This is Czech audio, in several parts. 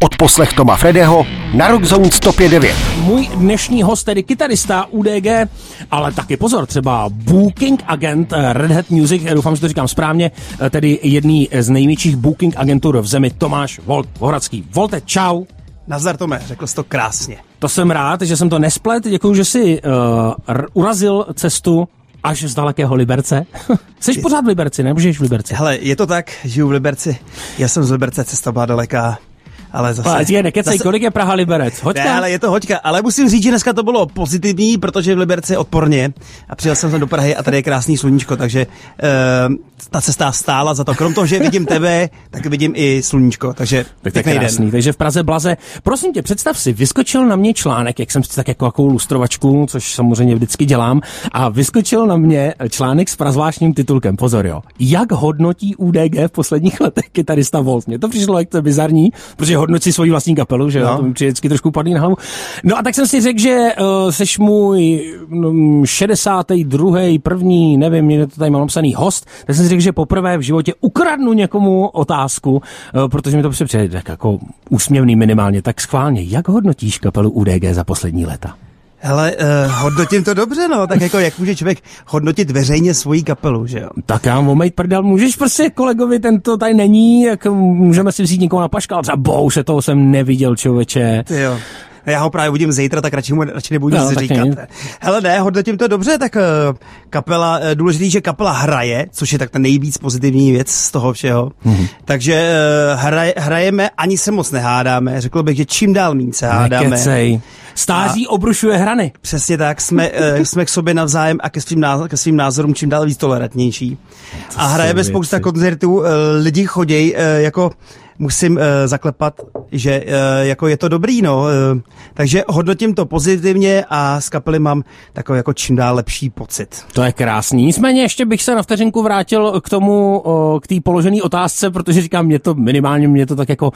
Od poslech Toma Fredeho na Rockzone 105.9. Můj dnešní host, tedy kytarista UDG, ale taky pozor, třeba booking agent eh, Red Hat Music, eh, doufám, že to říkám správně, eh, tedy jedný z největších booking agentur v zemi, Tomáš Volt Vohradský. Volte, čau. Nazdar Tome, řekl jsi to krásně. To jsem rád, že jsem to nesplet, děkuji, že jsi uh, urazil cestu až z dalekého Liberce. Jsi pořád v Liberci, nebo žiješ v Liberci? Hele, je to tak, žiju v Liberci. Já jsem z Liberce, cesta byla daleká ale zase... Ale je, nekecej, zase... kolik je Praha Liberec? Hoďka? Ne, ale je to hoďka, ale musím říct, že dneska to bylo pozitivní, protože v Liberci je odporně a přijel jsem sem do Prahy a tady je krásný sluníčko, takže uh, ta cesta stála za to. Krom toho, že vidím tebe, tak vidím i sluníčko, takže tak to je krásný, den. takže v Praze Blaze. Prosím tě, představ si, vyskočil na mě článek, jak jsem si tak jako takovou lustrovačku, což samozřejmě vždycky dělám, a vyskočil na mě článek s prazvláštním titulkem, pozor jo, jak hodnotí UDG v posledních letech kytarista Volt. Mně to přišlo jak to bizarní, protože hodnotí svoji vlastní kapelu, že no. to mi přijde vždycky trošku padný na hlavu. No a tak jsem si řekl, že uh, seš můj no, 62. první, nevím, mě to tady mám napsaný host, tak jsem si řekl, že poprvé v životě ukradnu někomu otázku, uh, protože mi to přijde tak jako úsměvný minimálně. Tak schválně, jak hodnotíš kapelu UDG za poslední léta? Hele, uh, hodnotím to dobře, no, tak jako jak může člověk hodnotit veřejně svoji kapelu, že jo? Tak já omejt prdel, můžeš prostě kolegovi, tento tady není, jak můžeme si vzít někoho na paškal, třeba bouše, toho jsem neviděl, člověče. Ty jo. Já ho právě uvidím zítra, tak radši mu radši nebudu no, nic říkat. Ne. Hele, ne, hodnotím to dobře, tak uh, kapela, uh, důležitý, že kapela hraje, což je tak ta nejvíc pozitivní věc z toho všeho. Mm-hmm. Takže uh, hraj, hrajeme, ani se moc nehádáme. Řekl bych, že čím dál méně se hádáme. Nekecej. Stáří a obrušuje hrany. Přesně tak, jsme, jsme k sobě navzájem a ke svým, náz- ke svým názorům čím dál víc tolerantnější. A hrajeme spousta koncertů, lidi chodějí jako musím uh, zaklepat, že uh, jako je to dobrý, no. Uh, takže hodnotím to pozitivně a z kapely mám takový jako čím dál lepší pocit. To je krásný. Nicméně ještě bych se na vteřinku vrátil k tomu, k té položené otázce, protože říkám, mě to minimálně, mě to tak jako,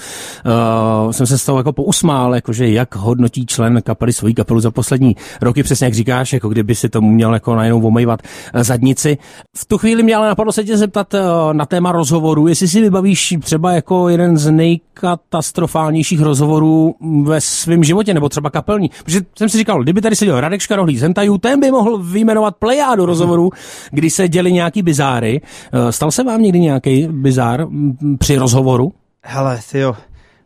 uh, jsem se z toho jako pousmál, jakože jak hodnotí člen kapely svojí kapelu za poslední roky, přesně jak říkáš, jako kdyby si tomu měl jako najednou omejvat zadnici. V tu chvíli mě ale napadlo se tě zeptat uh, na téma rozhovoru, jestli si vybavíš třeba jako jeden jeden z nejkatastrofálnějších rozhovorů ve svém životě, nebo třeba kapelní. Protože jsem si říkal, kdyby tady seděl Radek Škarohlí z Hentajů, ten by mohl vyjmenovat plejádu rozhovorů, kdy se děli nějaký bizáry. Eh, stal se vám někdy nějaký bizár při rozhovoru? Hele, jo,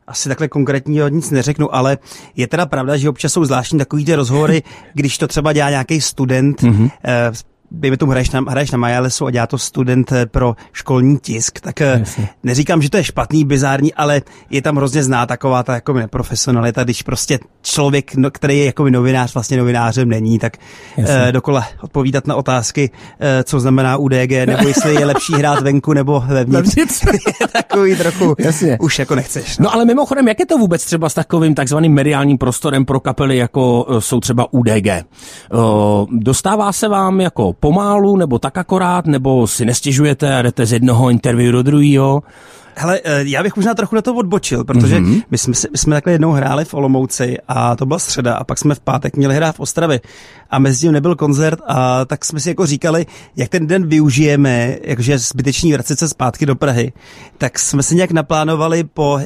asi takhle konkrétního nic neřeknu, ale je teda pravda, že občas jsou zvláštní takový ty rozhovory, když to třeba dělá nějaký student, mm-hmm. eh, dejme tomu, hraješ na, hraješ na Majalesu a dělá to student eh, pro školní tisk, tak eh, Jasně. neříkám, že to je špatný, bizární, ale je tam hrozně zná taková ta jako neprofesionalita, když prostě člověk, no, který je jako novinář, vlastně novinářem není, tak uh, dokola odpovídat na otázky, uh, co znamená UDG, nebo jestli je lepší hrát venku nebo vevnitř. takový trochu, Jasně. už jako nechceš. No. no ale mimochodem, jak je to vůbec třeba s takovým takzvaným mediálním prostorem pro kapely, jako jsou třeba UDG? Dostává se vám jako pomálu, nebo tak akorát, nebo si nestěžujete a jdete z jednoho interview do druhého? Hele, eh, já bych možná trochu na to odbočil, protože mm-hmm. my, jsme, my jsme takhle jednou hráli v Olomouci a to byla středa a pak jsme v pátek měli hrát v Ostravě a mezi tím nebyl koncert a tak jsme si jako říkali, jak ten den využijeme, jakože zbyteční vracet se zpátky do Prahy, tak jsme si nějak naplánovali po, uh,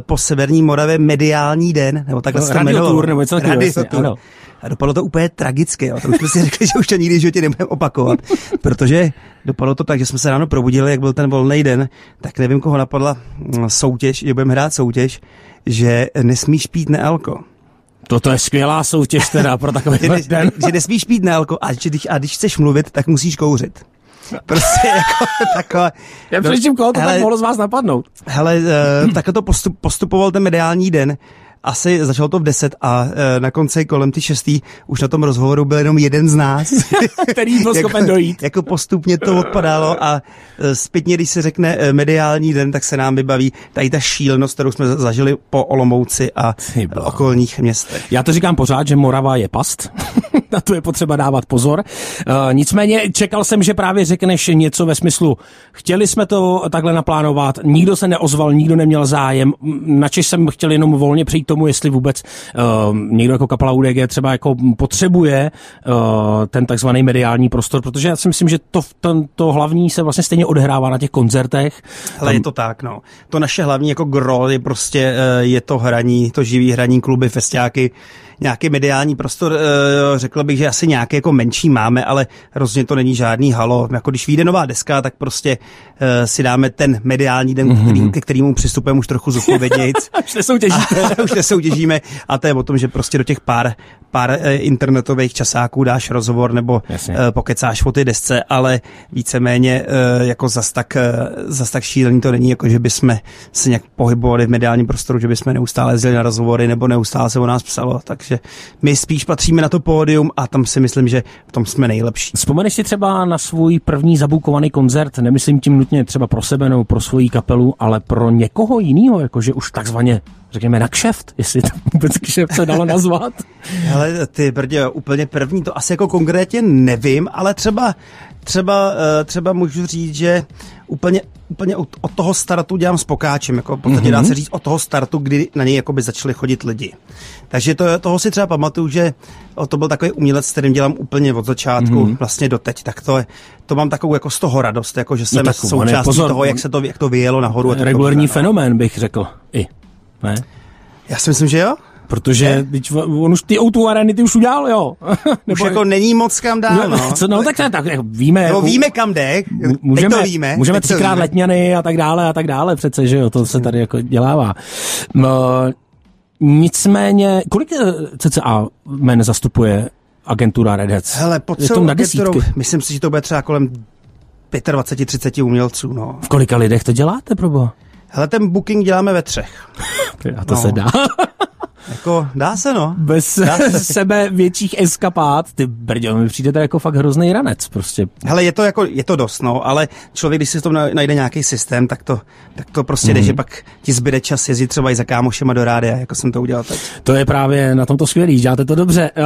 po Severní Moravě mediální den, nebo takhle no, se to jmenovalo. nebo něco takového. A dopadlo to úplně tragicky. Jo. Už jsme si řekli, že už to nikdy v životě nebudeme opakovat, protože dopadlo to tak, že jsme se ráno probudili, jak byl ten volný den, tak nevím, koho napadla soutěž, že budeme hrát soutěž, že nesmíš pít nealko. Toto je skvělá soutěž teda pro takový že, den. Že nesmíš pít nealko a, že, a když chceš mluvit, tak musíš kouřit. Prostě jako takové. Já přečím, koho to hele, tak mohlo z vás napadnout. Hele, uh, takhle to postup, postupoval ten mediální den asi začalo to v 10 a e, na konci kolem ty šestý už na tom rozhovoru byl jenom jeden z nás. Který byl schopen jako, dojít. Jako postupně to odpadalo a e, zpětně, když se řekne e, mediální den, tak se nám vybaví tady ta šílenost, kterou jsme zažili po Olomouci a okolních městech. Já to říkám pořád, že Morava je past. na to je potřeba dávat pozor. E, nicméně čekal jsem, že právě řekneš něco ve smyslu, chtěli jsme to takhle naplánovat, nikdo se neozval, nikdo neměl zájem, načež jsem chtěl jenom volně přijít tomu, jestli vůbec uh, někdo jako kapela UDG třeba jako potřebuje uh, ten takzvaný mediální prostor, protože já si myslím, že to, to, to hlavní se vlastně stejně odehrává na těch koncertech. Ale Tam... je to tak, no. To naše hlavní jako gro je prostě, uh, je to hraní, to živý hraní kluby, festiáky, nějaký mediální prostor, eh, řekl bych, že asi nějaký jako menší máme, ale rozhodně to není žádný halo. Jako když vyjde nová deska, tak prostě eh, si dáme ten mediální den, mm-hmm. který, ke kterému přistupujeme už trochu zodpovědnějc. už nesoutěžíme. už nesoutěžíme a to je o tom, že prostě do těch pár, pár eh, internetových časáků dáš rozhovor nebo Jasně. pokecáš o ty desce, ale víceméně jako zas tak, zas tak šílený to není, jako že bychom se nějak pohybovali v mediálním prostoru, že bychom neustále jezdili na rozhovory nebo neustále se o nás psalo. Tak takže my spíš patříme na to pódium a tam si myslím, že v tom jsme nejlepší. Vzpomeneš si třeba na svůj první zabukovaný koncert, nemyslím tím nutně třeba pro sebe nebo pro svoji kapelu, ale pro někoho jiného, jakože už takzvaně řekněme na kšeft, jestli to vůbec kšeft se dalo nazvat. Hele, ty brdě, úplně první, to asi jako konkrétně nevím, ale třeba, třeba, eh, třeba můžu říct, že úplně, úplně od, od toho startu dělám s pokáčem, jako podstatě mm-hmm. dá se říct od toho startu, kdy na něj by začali chodit lidi. Takže to, toho si třeba pamatuju, že to byl takový umělec, s kterým dělám úplně od začátku, mm-hmm. vlastně doteď, tak to, je, to mám takovou jako z toho radost, jako že no jsem no součástí pozor, toho, jak se to, jak to vyjelo nahoru. Regulární fenomén bych řekl i. Ne? Já si myslím, že jo. Protože teď, on už ty o areny ty už udělal, jo. Nebo už jako není moc kam dál, no. Co, no tak, tak víme. No víme kam jde, můžeme, to víme. Můžeme třikrát letňany a tak dále a tak dále přece, že jo, to se tady jako dělává. No, nicméně, kolik eh, cca men zastupuje agentura Red Hats? Hele, pod celou na agenturou, myslím si, že to bude třeba kolem 25-30 umělců, no. V kolika lidech to děláte, probo? Hele, ten booking děláme ve třech. A to no. se dá. Jako, dá se no. Bez dá se. sebe větších eskapát, ty brďo, mi přijde to jako fakt hrozný ranec prostě. Hele, je to jako, je to dost, no, ale člověk, když si to najde nějaký systém, tak to, tak to prostě mm. jde, mhm. že pak ti zbyde čas jezdit třeba i za kámošema do rádia, jako jsem to udělal teď. To je právě na tomto skvělý, děláte to dobře. Uh,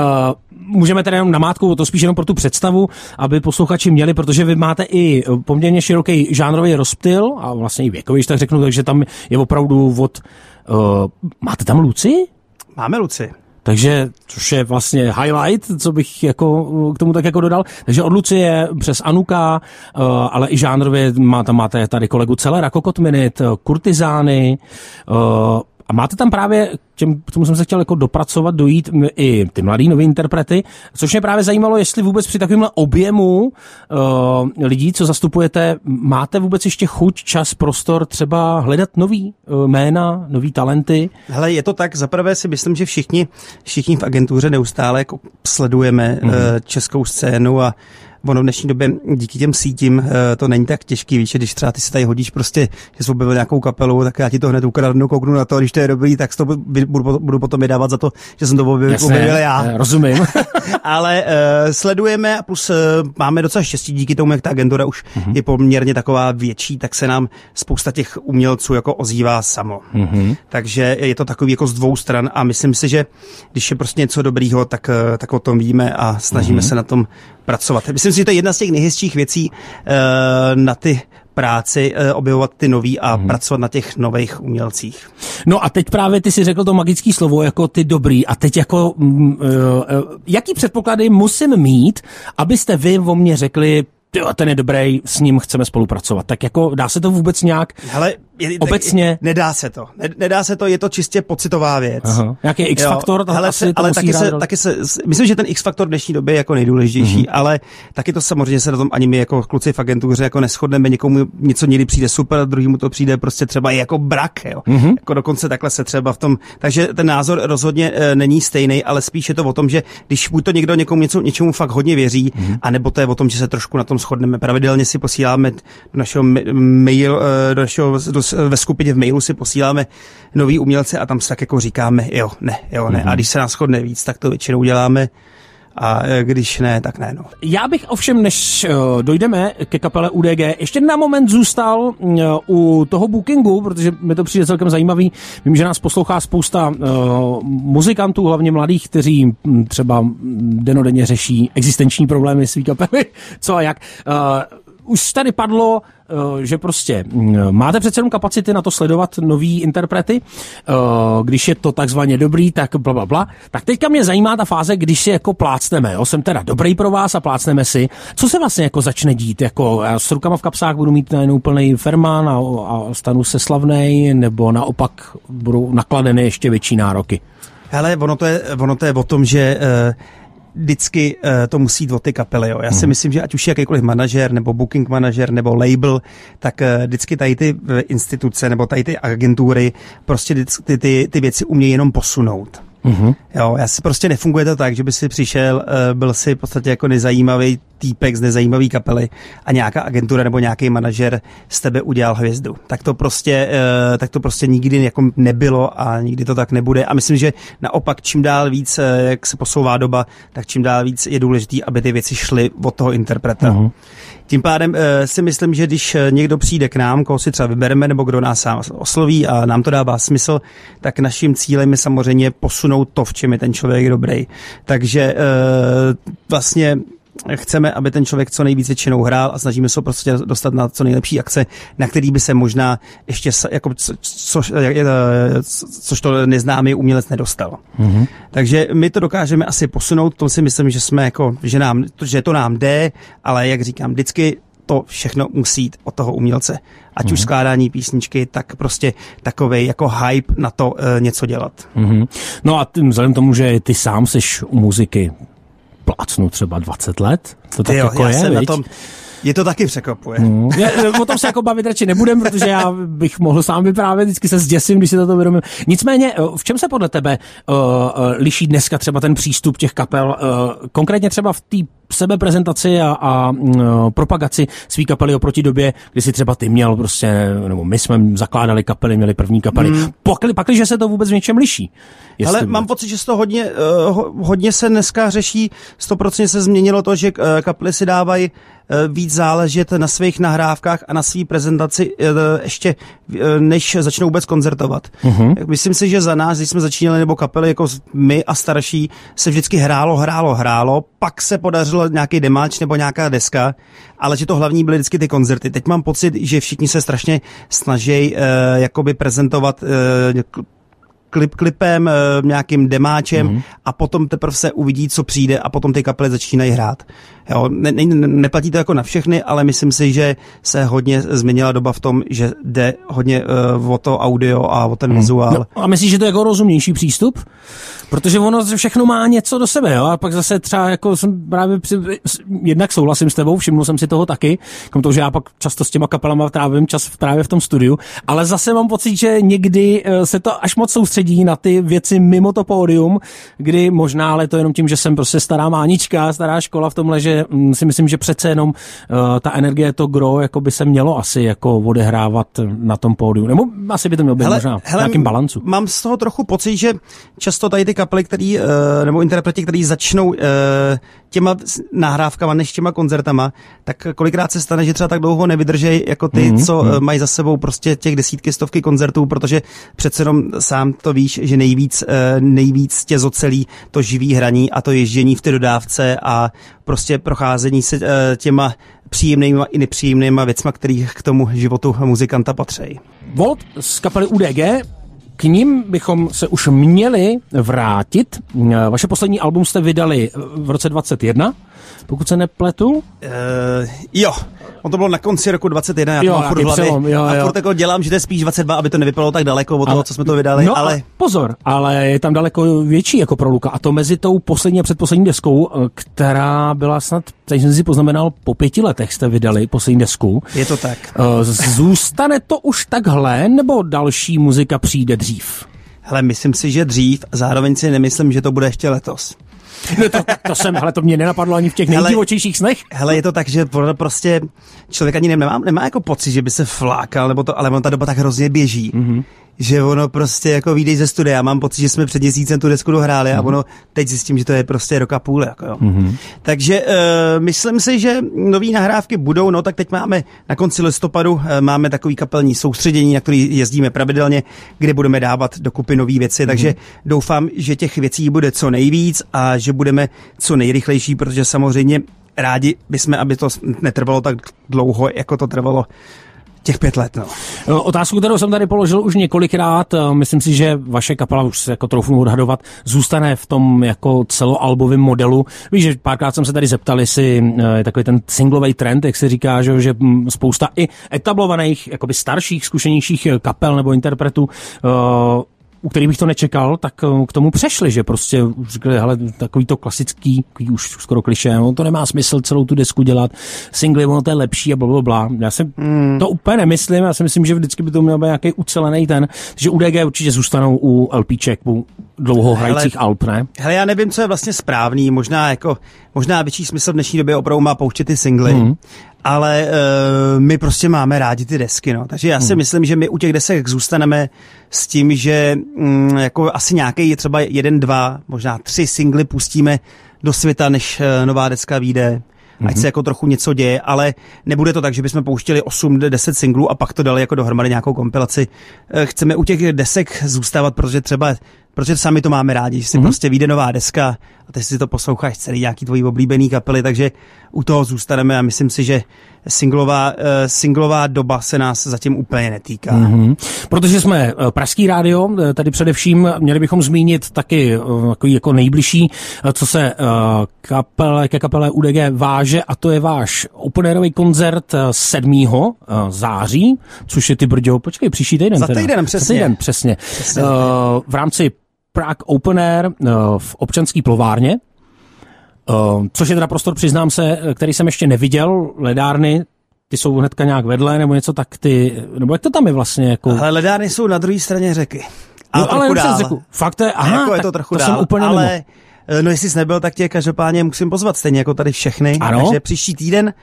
můžeme tedy jenom namátku, to spíš jenom pro tu představu, aby posluchači měli, protože vy máte i poměrně široký žánrový rozptyl a vlastně i věkový, tak řeknu, takže tam je opravdu od Uh, máte tam Luci? Máme Luci. Takže, což je vlastně highlight, co bych jako k tomu tak jako dodal. Takže od Lucie přes Anuka, uh, ale i žánrově má, tam máte tady kolegu Celera, Kokot Minute, Kurtizány, uh, a máte tam právě, k tomu jsem se chtěl jako dopracovat, dojít i ty mladý nový interprety, což mě právě zajímalo, jestli vůbec při takovémhle objemu uh, lidí, co zastupujete, máte vůbec ještě chuť, čas, prostor třeba hledat nový uh, jména, nový talenty? Hele, je to tak, zaprvé si myslím, že všichni, všichni v agentuře neustále jako sledujeme mm. uh, českou scénu a ono v dnešní době díky těm sítím to není tak těžký, víš, když třeba ty si tady hodíš prostě, že jsi objevil nějakou kapelu, tak já ti to hned ukradnu, kouknu na to, když to je dobrý, tak to budu, budu potom vydávat za to, že jsem to objevil, já. Eh, rozumím. Ale uh, sledujeme a plus uh, máme docela štěstí díky tomu, jak ta agentura už uh-huh. je poměrně taková větší, tak se nám spousta těch umělců jako ozývá samo. Uh-huh. Takže je to takový jako z dvou stran a myslím si, že když je prostě něco dobrýho, tak, tak o tom víme a snažíme uh-huh. se na tom pracovat. Myslím si, že to je jedna z těch nejhezčích věcí uh, na ty práci, uh, objevovat ty nový a hmm. pracovat na těch nových umělcích. No a teď právě ty si řekl to magické slovo jako ty dobrý a teď jako uh, uh, jaký předpoklady musím mít, abyste vy o mě řekli, ten je dobrý, s ním chceme spolupracovat. Tak jako dá se to vůbec nějak Hele, je, Obecně? Tak, nedá se to. Nedá se to, je to čistě pocitová věc. Aha. Jaký X-faktor? Ale, asi ale taky se, taky se, myslím, že ten X-faktor v dnešní době je jako nejdůležitější, mm-hmm. ale taky to samozřejmě se na tom ani my jako kluci v agentuře jako neschodneme, někomu něco někdy přijde super, druhýmu to přijde prostě třeba i jako brak, jo. Mm-hmm. Jako dokonce takhle se třeba v tom, takže ten názor rozhodně e, není stejný, ale spíš je to o tom, že když buď to někdo někomu něco, něčemu fakt hodně věří, mm-hmm. anebo to je o tom, že se trošku na tom shodneme. Pravidelně si posíláme do našeho mail, e, do našeho do ve skupině v mailu si posíláme nový umělce a tam se tak jako říkáme jo, ne, jo, ne. Mm-hmm. A když se nás chodne víc, tak to většinou děláme a e, když ne, tak ne. No. Já bych ovšem, než uh, dojdeme ke kapele UDG, ještě na moment zůstal uh, u toho bookingu, protože mi to přijde celkem zajímavý. Vím, že nás poslouchá spousta uh, muzikantů, hlavně mladých, kteří třeba denodenně řeší existenční problémy svý kapely, co a jak. Uh, už tady padlo, eh, že prostě mm, máte přece jenom kapacity na to sledovat nový interprety, eh, když je to takzvaně dobrý, tak bla, bla, bla. Tak teďka mě zajímá ta fáze, když si jako plácneme, jo, jsem teda dobrý pro vás a plácneme si, co se vlastně jako začne dít, jako já s rukama v kapsách budu mít najednou plný fermán a, a stanu se slavnej, nebo naopak budou nakladeny ještě větší nároky. Hele, ono to je, ono to je o tom, že uh, vždycky uh, to musí jít o ty kapely. Jo. Já si hmm. myslím, že ať už je jakýkoliv manažer, nebo booking manažer, nebo label, tak uh, vždycky tady ty instituce, nebo tady ty agentury prostě ty, ty, ty věci umějí jenom posunout. Mm-hmm. Jo, já si prostě nefunguje to tak, že by si přišel, uh, byl si v podstatě jako nezajímavý týpek z nezajímavý kapely a nějaká agentura nebo nějaký manažer z tebe udělal hvězdu. Tak to prostě, uh, tak to prostě nikdy jako nebylo a nikdy to tak nebude. A myslím, že naopak čím dál víc, uh, jak se posouvá doba, tak čím dál víc je důležité, aby ty věci šly od toho interpreta. Mm-hmm. Tím pádem e, si myslím, že když někdo přijde k nám, koho si třeba vybereme, nebo kdo nás sám osloví a nám to dává smysl, tak naším cílem je samozřejmě posunout to, v čem je ten člověk dobrý. Takže e, vlastně chceme, aby ten člověk co nejvíc většinou hrál a snažíme se prostě dostat na co nejlepší akce, na který by se možná ještě, jako, co, co, což to neznámý umělec nedostal. Mm-hmm. Takže my to dokážeme asi posunout, to si myslím, že jsme jako, že, nám, že to nám jde, ale jak říkám, vždycky to všechno musí jít od toho umělce. Ať mm-hmm. už mhm. skládání písničky, tak prostě takový jako hype na to e, něco dělat. Mm-hmm. No a tím, vzhledem tomu, že ty sám seš u muziky plácnu třeba 20 let, to tak jo, jako já je, jsem na tom, je to taky překvapuje. Mm. o tom se jako bavit radši nebudem, protože já bych mohl sám vyprávět, vždycky se zděsím, když si to vědomím. Nicméně, eh, v čem se podle tebe uh, liší dneska třeba ten přístup těch kapel, uh, konkrétně třeba v té sebeprezentaci a, a uh, propagaci svý kapely oproti době, kdy si třeba ty měl prostě, nebo my jsme zakládali kapely, měli první kapely. Mm. Pakli, pakli, že se to vůbec v něčem liší. Ale mám pocit, že se to hodně, uh, hodně se dneska řeší, 100% se změnilo to, že uh, kapely si dávají víc záležet na svých nahrávkách a na své prezentaci ještě než začnou vůbec koncertovat. Uh-huh. Myslím si, že za nás, když jsme začínali, nebo kapely jako my a starší, se vždycky hrálo, hrálo, hrálo, pak se podařilo nějaký demáč nebo nějaká deska, ale že to hlavní byly vždycky ty koncerty. Teď mám pocit, že všichni se strašně snaží uh, jakoby prezentovat uh, klip, klipem, eh, nějakým demáčem mm-hmm. a potom teprve se uvidí, co přijde a potom ty kapely začínají hrát. Jo, ne, ne, neplatí to jako na všechny, ale myslím si, že se hodně změnila doba v tom, že jde hodně uh, o to audio a o ten mm. vizuál. No, a myslíš, že to je jako rozumnější přístup? Protože ono všechno má něco do sebe, jo? A pak zase třeba jako jsem právě při, jednak souhlasím s tebou, všiml jsem si toho taky, krom toho, že já pak často s těma kapelama trávím čas právě v tom studiu, ale zase mám pocit, že někdy eh, se to až moc soustředí na ty věci mimo to pódium, kdy možná, ale to jenom tím, že jsem prostě stará mánička, stará škola v tomhle, že mm, si myslím, že přece jenom uh, ta energie, to gro, jako by se mělo asi jako odehrávat na tom pódiu. Nebo asi by to mělo být hele, možná hele, nějakým balancu. Mám z toho trochu pocit, že často tady ty kapely, který, uh, nebo interpreti, který začnou uh, těma nahrávkama než těma koncertama, tak kolikrát se stane, že třeba tak dlouho nevydržej jako ty, mm-hmm. co uh, mají za sebou prostě těch desítky, stovky koncertů, protože přece jenom sám to víš, že nejvíc, uh, nejvíc tě zocelí to živý hraní a to ježdění v té dodávce a prostě procházení se uh, těma příjemnýma i nepříjemnýma věcma, který k tomu životu muzikanta patří. Volt z kapely UDG k ním bychom se už měli vrátit. Vaše poslední album jste vydali v roce 21, pokud se nepletu. Uh, jo, On to bylo na konci roku 21, já to jo, mám furt. Přelom, jo, a furt jako dělám, že to je spíš 22, aby to nevypadalo tak daleko od ale, toho, co jsme to vydali. No, ale... pozor, ale je tam daleko větší jako pro Luka. A to mezi tou poslední a předposlední deskou, eh, která byla snad, teď jsem si poznamenal, po pěti letech jste vydali poslední desku. Je to tak. Eh, zůstane to už takhle, nebo další muzika přijde dřív? Hele, myslím si, že dřív, zároveň si nemyslím, že to bude ještě letos. No to, to jsem, hele, to mě nenapadlo ani v těch nejdivočejších snech. Hele, je to tak, že prostě člověk ani nemá, nemá jako pocit, že by se flákal, nebo to, ale on ta doba tak hrozně běží. Mm-hmm že ono prostě jako vyjde ze studia. Já mám pocit, že jsme před měsícem tu desku dohráli mm-hmm. a mhm. ono teď zjistím, že to je prostě rok a půl. Jako jo. Mm-hmm. Takže uh, myslím si, že nové nahrávky budou, no tak teď máme na konci listopadu uh, máme takový kapelní soustředění, na který jezdíme pravidelně, kde budeme dávat dokupy nové věci, mm-hmm. takže doufám, že těch věcí bude co nejvíc a že budeme co nejrychlejší, protože samozřejmě rádi bychom, aby to netrvalo tak dlouho, jako to trvalo těch pět let. No. no. Otázku, kterou jsem tady položil už několikrát, eh, myslím si, že vaše kapela, už se jako troufnu odhadovat, zůstane v tom jako celoalbovém modelu. Víš, že párkrát jsem se tady zeptal, jestli eh, je takový ten singlový trend, jak se říká, že, že hm, spousta i etablovaných, jakoby starších, zkušenějších eh, kapel nebo interpretů u kterých bych to nečekal, tak eh, k tomu přešli, že prostě řekli, hele, takový to klasický, takový už skoro kliše, no, to nemá smysl celou tu desku dělat, singly, ono to je lepší a bla, bla, Já si mm. to úplně nemyslím, já si myslím, že vždycky by to měl být nějaký ucelený ten, že UDG určitě zůstanou u LPček, u dlouhohrajících Alp, ne? Hele, já nevím, co je vlastně správný, možná jako, možná větší smysl v dnešní době opravdu má pouštět ty singly, mm ale uh, my prostě máme rádi ty desky, no. Takže já si hmm. myslím, že my u těch desek zůstaneme s tím, že um, jako asi nějaký třeba jeden, dva, možná tři singly pustíme do světa, než uh, nová deska vyjde ať se jako trochu něco děje, ale nebude to tak, že bychom pouštěli 8-10 singlů a pak to dali jako dohromady nějakou kompilaci. Eh, chceme u těch desek zůstávat, protože třeba protože sami to máme rádi, že si mm-hmm. prostě vyjde nová deska a ty si to posloucháš celý nějaký tvojí oblíbený kapely, takže u toho zůstaneme a myslím si, že singlová, uh, singlová doba se nás zatím úplně netýká. Mm-hmm. Protože jsme uh, Pražský rádio, uh, tady především měli bychom zmínit taky uh, jako nejbližší, co se uh, kapele, ke kapele UDG váže a to je váš openerový koncert 7. Uh, září, což je ty brďo, počkej, příští týden. Za týden, teda. přesně. Za týden, přesně. přesně. Uh, v rámci Prague Open Air uh, v občanský plovárně, uh, což je teda prostor, přiznám se, který jsem ještě neviděl, ledárny, ty jsou hnedka nějak vedle, nebo něco tak ty, nebo jak to tam je vlastně? Jako... Ale ledárny jsou na druhé straně řeky. A no, ale dál. Řeku. Fakt je, aha, jako je to trochu to dál, jsem úplně ale mimo. Eh, no jestli jsi nebyl, tak tě každopádně musím pozvat stejně jako tady všechny. Ano? Takže příští týden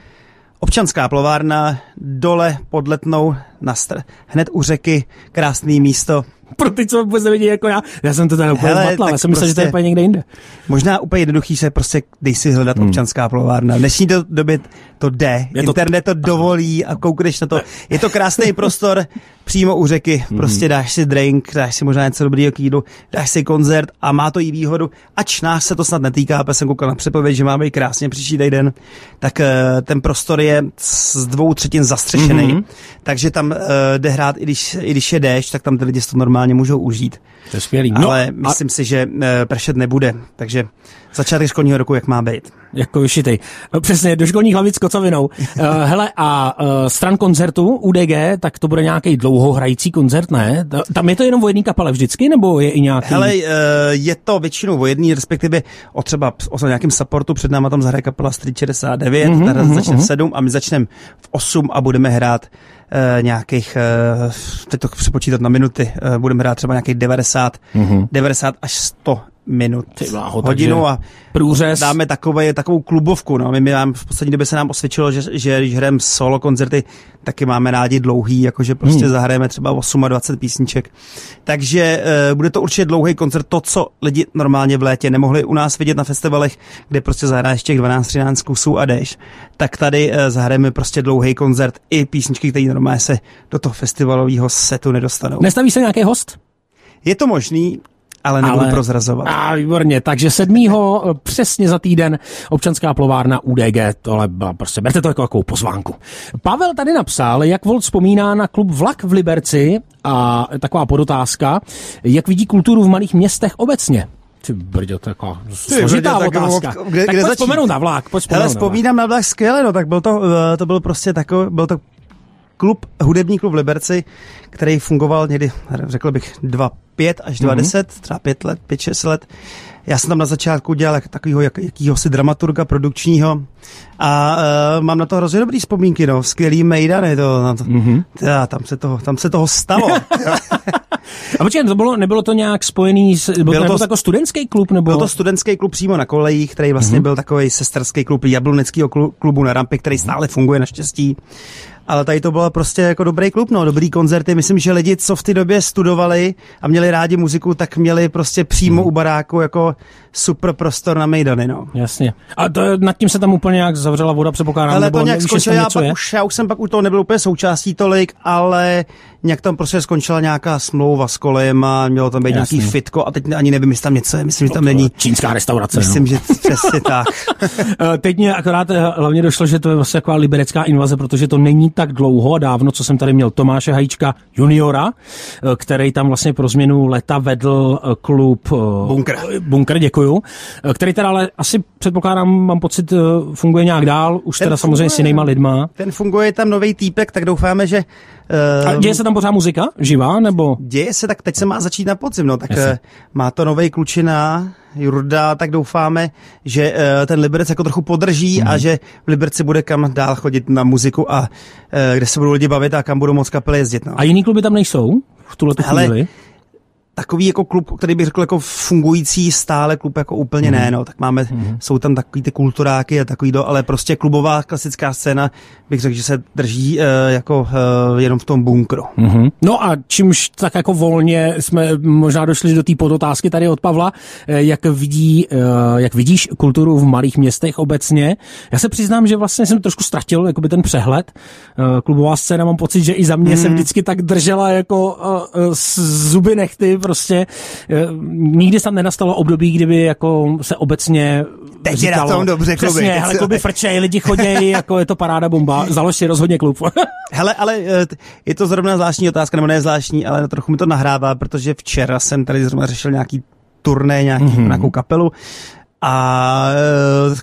občanská plovárna dole pod Letnou na str- hned u řeky, krásný místo, pro ty, co vůbec nevidí jako já. Já jsem to tady úplně Hele, zmatlal, já jsem myslel, prostě, že to je prostě úplně někde jinde. Možná úplně jednoduchý se prostě, dej si hledat hmm. občanská plovárna. V dnešní době to jde, je internet to, to dovolí a koukneš na to. Je to krásný prostor přímo u řeky, hmm. prostě dáš si drink, dáš si možná něco dobrýho k jídlu, dáš si koncert a má to i výhodu, ač nás se to snad netýká, protože jsem koukal na přepověď, že máme i krásně příští den, tak uh, ten prostor je z dvou třetin zastřešený, hmm. takže tam uh, jde hrát, i když, i když je déšť, tak tam ty lidi to normálně můžou užít. To je skvělý. No, Ale myslím a... si, že uh, pršet nebude, takže začátek školního roku, jak má být. Jako vyšitej. No, přesně, do školních hlavic s kocovinou. uh, hele, a uh, stran koncertu UDG, tak to bude nějaký dlouhohrající koncert, ne? Tam je to jenom o jedné kapele vždycky, nebo je i nějaký? Hele, uh, je to většinou o jedný, respektive o třeba o nějakém supportu, před náma tam zahraje kapela Street 69, mm-hmm, mm-hmm, začne v 7 mhm. a my začneme v 8 a budeme hrát uh, nějakých, uh, teď to přepočítat na minuty, uh, budeme hrát třeba nějakých 90, mm-hmm. 90 až 100 minut, bláho, hodinu a průřez. dáme takové, takovou klubovku. No. My, my máme, v poslední době se nám osvědčilo, že, že když hrajeme solo koncerty, taky máme rádi dlouhý, jakože prostě hmm. zahrajeme třeba 28 písniček. Takže uh, bude to určitě dlouhý koncert, to, co lidi normálně v létě nemohli u nás vidět na festivalech, kde prostě zahraješ těch 12-13 kusů a jdeš, tak tady uh, zahrajeme prostě dlouhý koncert i písničky, které normálně se do toho festivalového setu nedostanou. Nestaví se nějaký host? Je to možný, ale nebudu ale, prozrazovat. A výborně, takže sedmýho přesně za týden občanská plovárna UDG, tohle byla prostě, berte to jako takovou pozvánku. Pavel tady napsal, jak Volt vzpomíná na klub Vlak v Liberci a taková podotázka, jak vidí kulturu v malých městech obecně. Ty brďo, taková složitá brďo, otázka. Tak, kde, tak kde pojď vzpomenout na vlak. Pojď Hele, vzpomínám na vlak skvěle, no tak byl to, eh, to byl prostě takový, byl to klub, hudební klub v Liberci, který fungoval někdy, řekl bych, dva, pět až dva mm-hmm. deset, třeba pět let, pět, šest let. Já jsem tam na začátku dělal takového jak, jakýhosi dramaturga produkčního a uh, mám na to hrozně dobrý vzpomínky, no, skvělý mejdany, to, no, to, mm-hmm. tja, tam, se toho, tam se toho stalo. A počkej, to bylo, nebylo to nějak spojený s, bylo, bylo to, to jako studentský klub? Nebo? Byl to studentský klub přímo na kolejích, který vlastně mm-hmm. byl takový sesterský klub Jablonického klubu na rampy, který stále funguje naštěstí ale tady to bylo prostě jako dobrý klub, no, dobrý koncerty. Myslím, že lidi, co v té době studovali a měli rádi muziku, tak měli prostě přímo hmm. u baráku jako super prostor na Mejdany, no. Jasně. A to, nad tím se tam úplně nějak zavřela voda, předpokládám, ale to nějak skončilo, já, pak už, já už jsem pak u toho nebyl úplně součástí tolik, ale nějak tam prostě skončila nějaká smlouva s kolejem a mělo tam být Jasný. nějaký fitko a teď ani nevím, jestli tam něco je, myslím, že tam není. Čínská restaurace. Myslím, no. že přesně tak. Eh, Teď mě akorát eh, hlavně došlo, že to je vlastně taková liberecká invaze, protože to není tak dlouho a dávno, co jsem tady měl Tomáše Hajíčka juniora, eh, který tam vlastně pro změnu leta vedl klub eh, Bunkr. Bunkr, děkuju, eh, který teda ale asi předpokládám, mám pocit, eh, funguje nějak dál, už Ten teda samozřejmě s funguje. jinýma lidma. Ten funguje tam nový týpek, tak doufáme, že A uh, děje se tam pořád muzika? Živá? Nebo? děje se, tak teď se má začít na podzim, no, tak Jasně. eh, má to nový klučina, Jurda, tak doufáme, že eh, ten Liberec jako trochu podrží Mhm. a že v Liberci bude kam dál chodit na muziku a eh, kde se budou lidi bavit a kam budou moc kapely jezdit. No. A jiný kluby tam nejsou v tuhle chvíli? Takový jako klub, který bych řekl jako fungující stále klub jako úplně Mhm. ne, no, tak máme, jsou tam takový ty kulturáky a takový do, ale prostě klubová klasická scéna bych řekl, že se drží uh, jako uh, jenom v tom bunkru. Mhm. No a čímž tak jako volně jsme možná došli do té podotázky tady od Pavla, eh, jak, vidí, eh, jak vidíš kulturu v malých městech obecně. Já se přiznám, že vlastně jsem trošku ztratil jakoby ten přehled. Eh, Klubová scéna, mám pocit, že i za mě se vždycky tak držela jako eh, s zuby nechty prostě. Eh, Nikdy tam nenastalo období, kdyby jako se obecně Teď je na říkalo, tom dobře kluby, Přesně, hele, se- kluby frčej, lidi chodějí, jako je to paráda bomba. Založ si rozhodně klub. Hele, ale eh, je to zrovna zvláštní otázka, nebo ne zvláštní, ale trochu mi to nahrává, protože včera jsem tady zrovna řešil nějaký turné, nějaký, Mhm. mm-hmm. nějakou kapelu a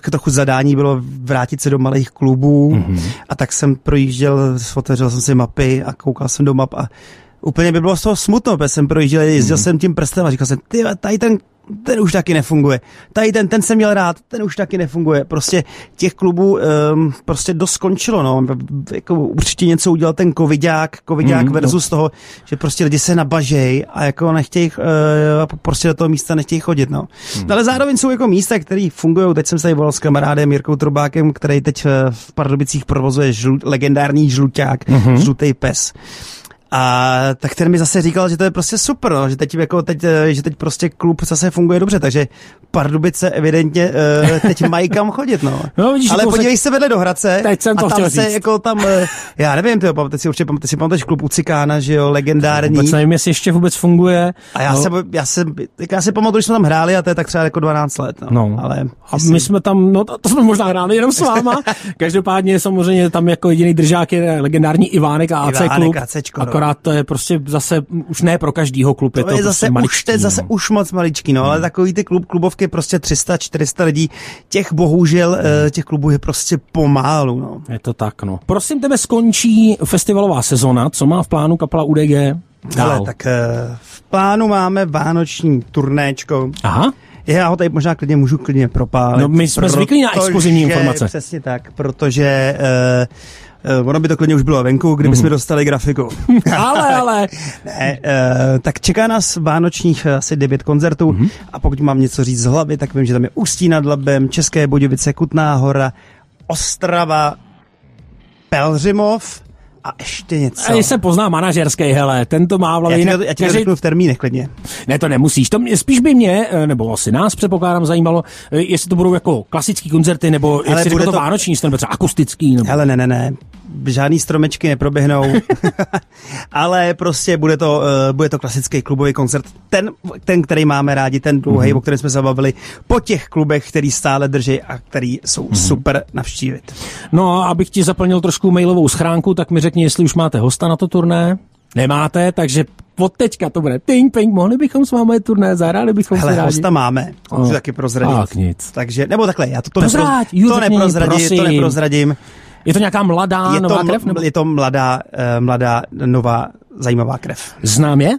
eh, trochu zadání bylo vrátit se do malých klubů Mhm. mm-hmm. a tak jsem projížděl, otevřel jsem si mapy a koukal jsem do map a úplně by bylo z toho smutno, protože jsem projížděl, jezdil mm-hmm. jsem tím prstem a říkal jsem, ty tady ten ten už taky nefunguje. Tady ten, ten jsem měl rád, ten už taky nefunguje. Prostě těch klubů um, prostě dost skončilo, no. Jako určitě něco udělal ten covidák, covidák mm, versus toho, že prostě lidi se nabažej a jako nechtějí, uh, prostě do toho místa nechtějí chodit, no. Mm. Ale zároveň jsou jako místa, které fungují. Teď jsem se tady volal s kamarádem Jirkou Trubákem, který teď eh, v Pardubicích provozuje žlu, legendární žluťák, mm-hmm. žlutý pes. A tak ten mi zase říkal, že to je prostě super, no, že teď, jako teď, eh, že teď prostě klub zase funguje dobře, takže Pardubice evidentně uh, teď mají kam chodit, no. No, vidíš, Ale jako se- podívej se vedle do Hradce Teď jsem to a tam se říct. jako tam, eh, já nevím, ty, ty si určitě pamatuješ, si pamatuješ klub u Cikána, že jo, legendární. Vůbec nevím, jestli ještě vůbec funguje. A já, no, se, já, se, já si pamatuju, že jsme tam hráli a to je tak třeba jako 12 let, no. No. Ale A my jsme tam, no to, to jsme možná hráli jenom s váma. Každopádně samozřejmě tam jako jediný držák je legendární Ivánek a AC Ivánek, klub. ACčko, no. Akorát to je prostě zase už ne pro každýho klub, je to to, je prostě zase už, maličký, to je zase no. už moc maličký, no, ale takový ty klub, klubovky prostě 300, 400 lidí, těch bohužel, eh, těch klubů je prostě pomálu, no. Je to tak, no. Prosím tebe, skončí festivalová sezona, co má v plánu kapela UDG? Dál. Ale tak eh, v plánu máme vánoční turnéčko. Aha, Já ho tady možná klidně můžu klidně propálit. No, my jsme zvyklí na exkluzivní informace. Přesně tak, protože uh, uh, ono by to klidně už bylo venku, kdyby Mhm. jsme dostali grafiku. ale, ale. ne, uh, tak čeká nás vánočních eh, asi devět koncertů Mhm. a pokud mám něco říct z hlavy, tak vím, že tam je Ústí nad Labem, České Budějovice, Kutná hora, Ostrava, Pelřimov a ještě něco. A se pozná manažerský, hele, ten to má v já jinak já ti každý- řeknu v termínech klidně. Ne, to nemusíš. To mě, spíš by mě, nebo asi nás předpokládám, zajímalo, jestli to budou jako klasický koncerty, nebo jestli bude to, to- vánoční, nebo třeba akustický. Nebo... Hele, ne, ne, ne. Žádný stromečky neproběhnou, ale prostě bude to, uh, bude to klasický klubový koncert. Ten, ten který máme rádi, ten dlouhý, mm-hmm. o kterém jsme se bavili, po těch klubech, který stále drží a který jsou mm-hmm. super navštívit. No a abych ti zaplnil trošku mailovou schránku, tak mi řekni, jestli už máte hosta na to turné. Nemáte, takže od teďka to bude ping, ping, mohli bychom s vámi turné, zahráli bychom si Hele, rádi. hosta máme, to můžu No. taky prozradit. Tak nic. Takže, nebo takhle, já to, to, Prozrať, nepro, to, neprozradím, to prosím. neprozradím. Je to nějaká mladá Je nová to, krev? Nebo? je to mladá, uh, mladá, nová, zajímavá krev. Znám je?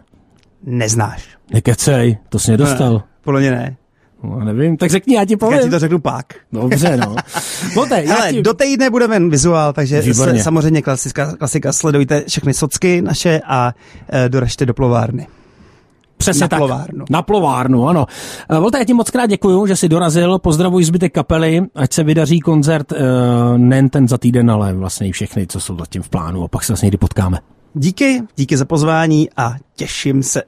Neznáš. Nekecej, to jsi mě dostal. Podle mě ne. No, nevím, tak řekni, já ti povím. já ti to řeknu pak. Dobře, no. Poté, já Hele, ti... do týdne bude ven vizuál, takže se, samozřejmě klasika, klasika, sledujte všechny socky naše a e, doražte do plovárny. Přesně na tak. plovárnu. Na plovárnu, ano. Eh, Volte, já ti moc krát děkuju, že jsi dorazil. Pozdravuj zbytek kapely, ať se vydaří koncert uh, nejen ten za týden, ale vlastně i všechny, co jsou zatím v plánu a pak se vlastně někdy potkáme. Díky, díky za pozvání a těším se